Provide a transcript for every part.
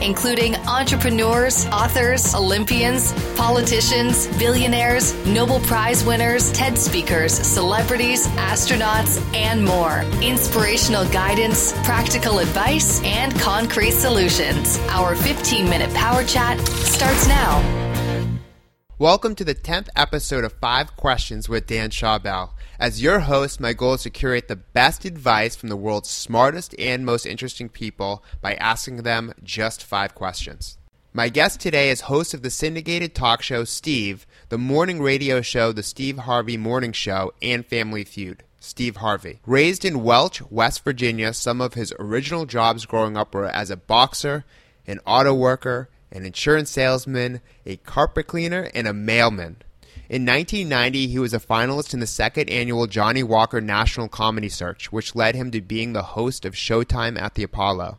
including entrepreneurs, authors, Olympians, politicians, billionaires, Nobel Prize winners, TED speakers, celebrities, astronauts, and more. Inspirational guidance, practical advice, and concrete solutions. Our 15 minute power chat starts now. Welcome to the 10th episode of 5 Questions with Dan Schawbel. As your host, my goal is to curate the best advice from the world's smartest and most interesting people by asking them just 5 questions. My guest today is host of the syndicated talk show Steve, the morning radio show The Steve Harvey Morning Show, and Family Feud. Steve Harvey. Raised in Welch, West Virginia, some of his original jobs growing up were as a boxer, an auto worker, an insurance salesman, a carpet cleaner, and a mailman. In 1990, he was a finalist in the second annual Johnnie Walker National Comedy Search, which led him to being the host of Showtime at the Apollo.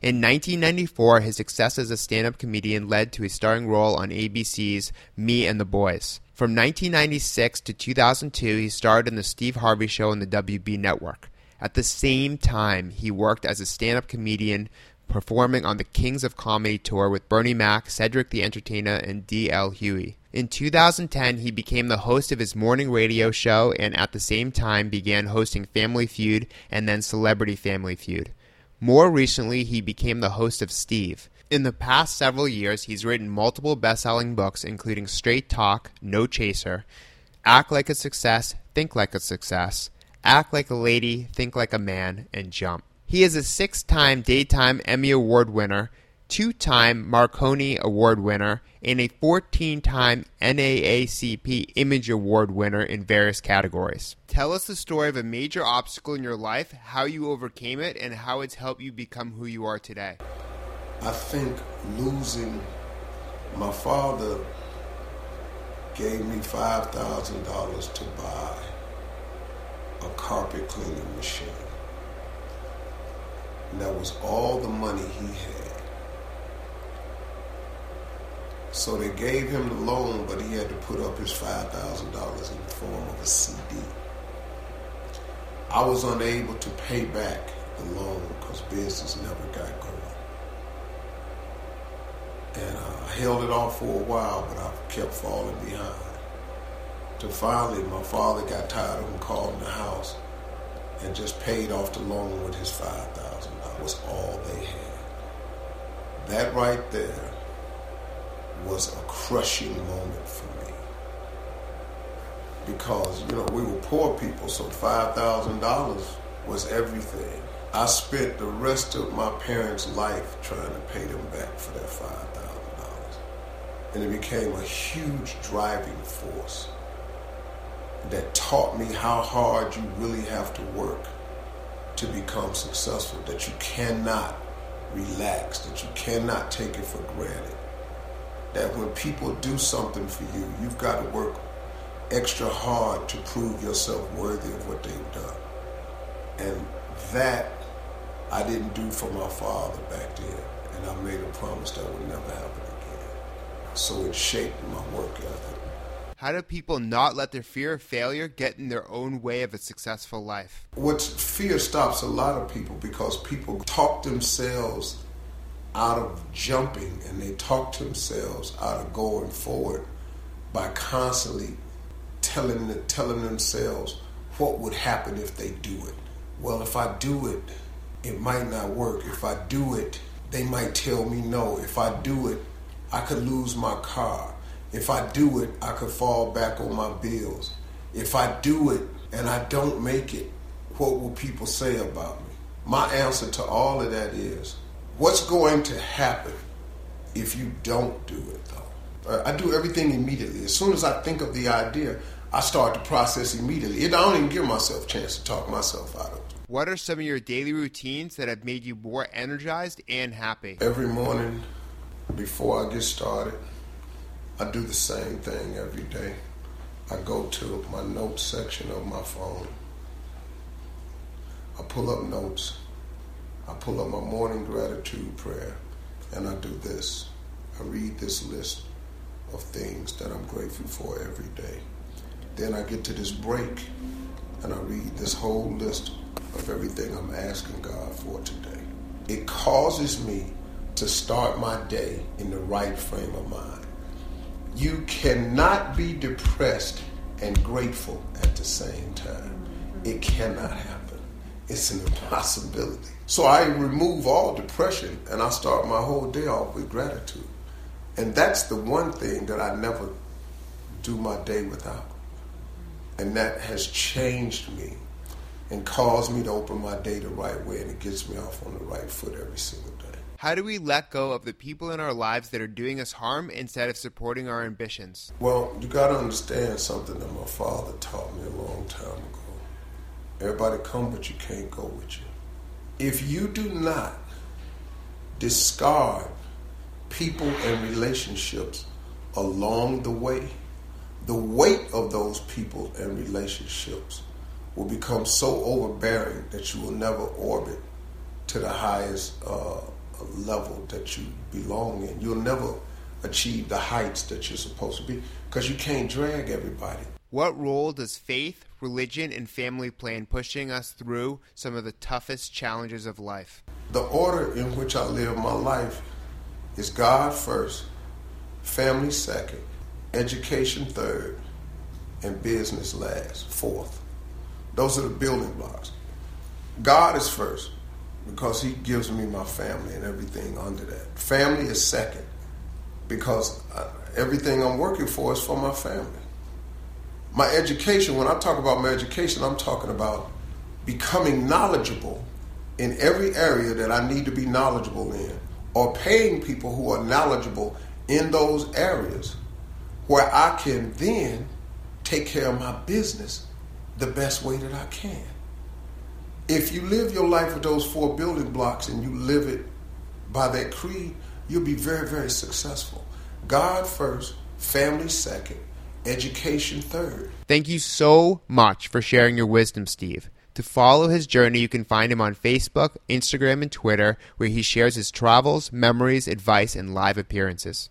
In 1994, his success as a stand up comedian led to a starring role on ABC's Me and the Boys. From 1996 to 2002, he starred in The Steve Harvey Show on the WB Network. At the same time, he worked as a stand up comedian, performing on the Kings of Comedy tour with Bernie Mac, Cedric the Entertainer, and D.L. Hughley. In 2010, he became the host of his morning radio show and at the same time began hosting Family Feud and then Celebrity Family Feud. More recently, he became the host of Steve. In the past several years, he's written multiple best selling books, including Straight Talk, No Chaser, Act Like a Success, Think Like a Success, Act Like a Lady, Think Like a Man, and Jump. He is a six time Daytime Emmy Award winner, two time Marconi Award winner, and a 14 time NAACP Image Award winner in various categories. Tell us the story of a major obstacle in your life, how you overcame it, and how it's helped you become who you are today. I think losing my father gave me $5,000 to buy a carpet cleaning machine. And that was all the money he had. So they gave him the loan, but he had to put up his $5,000 in the form of a CD. I was unable to pay back the loan because business never got going. And I held it off for a while, but I kept falling behind. Till finally, my father got tired of him calling the house and just paid off the loan with his $5,000. That was all they had. That right there was a crushing moment for me. Because, you know, we were poor people, so $5,000 was everything. I spent the rest of my parents' life trying to pay them back for that $5,000. And it became a huge driving force that taught me how hard you really have to work to become successful, that you cannot relax, that you cannot take it for granted that when people do something for you, you've got to work extra hard to prove yourself worthy of what they've done. And that I didn't do for my father back then. And I made a promise that would never happen again. So it shaped my work ethic. How do people not let their fear of failure get in their own way of a successful life? What fear stops a lot of people because people talk themselves out of jumping and they talk themselves out of going forward by constantly telling telling themselves what would happen if they do it. Well, if I do it, it might not work. If I do it, they might tell me no. If I do it, I could lose my car. If I do it, I could fall back on my bills. If I do it and I don't make it, what will people say about me? My answer to all of that is What's going to happen if you don't do it, though? Uh, I do everything immediately. As soon as I think of the idea, I start the process immediately. I don't even give myself a chance to talk myself out of it. What are some of your daily routines that have made you more energized and happy? Every morning, before I get started, I do the same thing every day. I go to my notes section of my phone. I pull up notes. I pull up my morning gratitude prayer and I do this. I read this list of things that I'm grateful for every day. Then I get to this break and I read this whole list of everything I'm asking God for today. It causes me to start my day in the right frame of mind. You cannot be depressed and grateful at the same time. It cannot happen. It's an impossibility. So I remove all depression and I start my whole day off with gratitude. And that's the one thing that I never do my day without. And that has changed me and caused me to open my day the right way and it gets me off on the right foot every single day. How do we let go of the people in our lives that are doing us harm instead of supporting our ambitions? Well, you got to understand something that my father taught me a long time ago. Everybody come, but you can't go with you. If you do not discard people and relationships along the way, the weight of those people and relationships will become so overbearing that you will never orbit to the highest uh, level that you belong in. You'll never achieve the heights that you're supposed to be because you can't drag everybody. What role does faith, religion, and family play in pushing us through some of the toughest challenges of life? The order in which I live my life is God first, family second, education third, and business last, fourth. Those are the building blocks. God is first because He gives me my family and everything under that. Family is second because uh, everything I'm working for is for my family. My education, when I talk about my education, I'm talking about becoming knowledgeable in every area that I need to be knowledgeable in, or paying people who are knowledgeable in those areas where I can then take care of my business the best way that I can. If you live your life with those four building blocks and you live it by that creed, you'll be very, very successful. God first, family second, education third. Thank you so much for sharing your wisdom, Steve. To follow his journey, you can find him on Facebook, Instagram, and Twitter, where he shares his travels, memories, advice, and live appearances.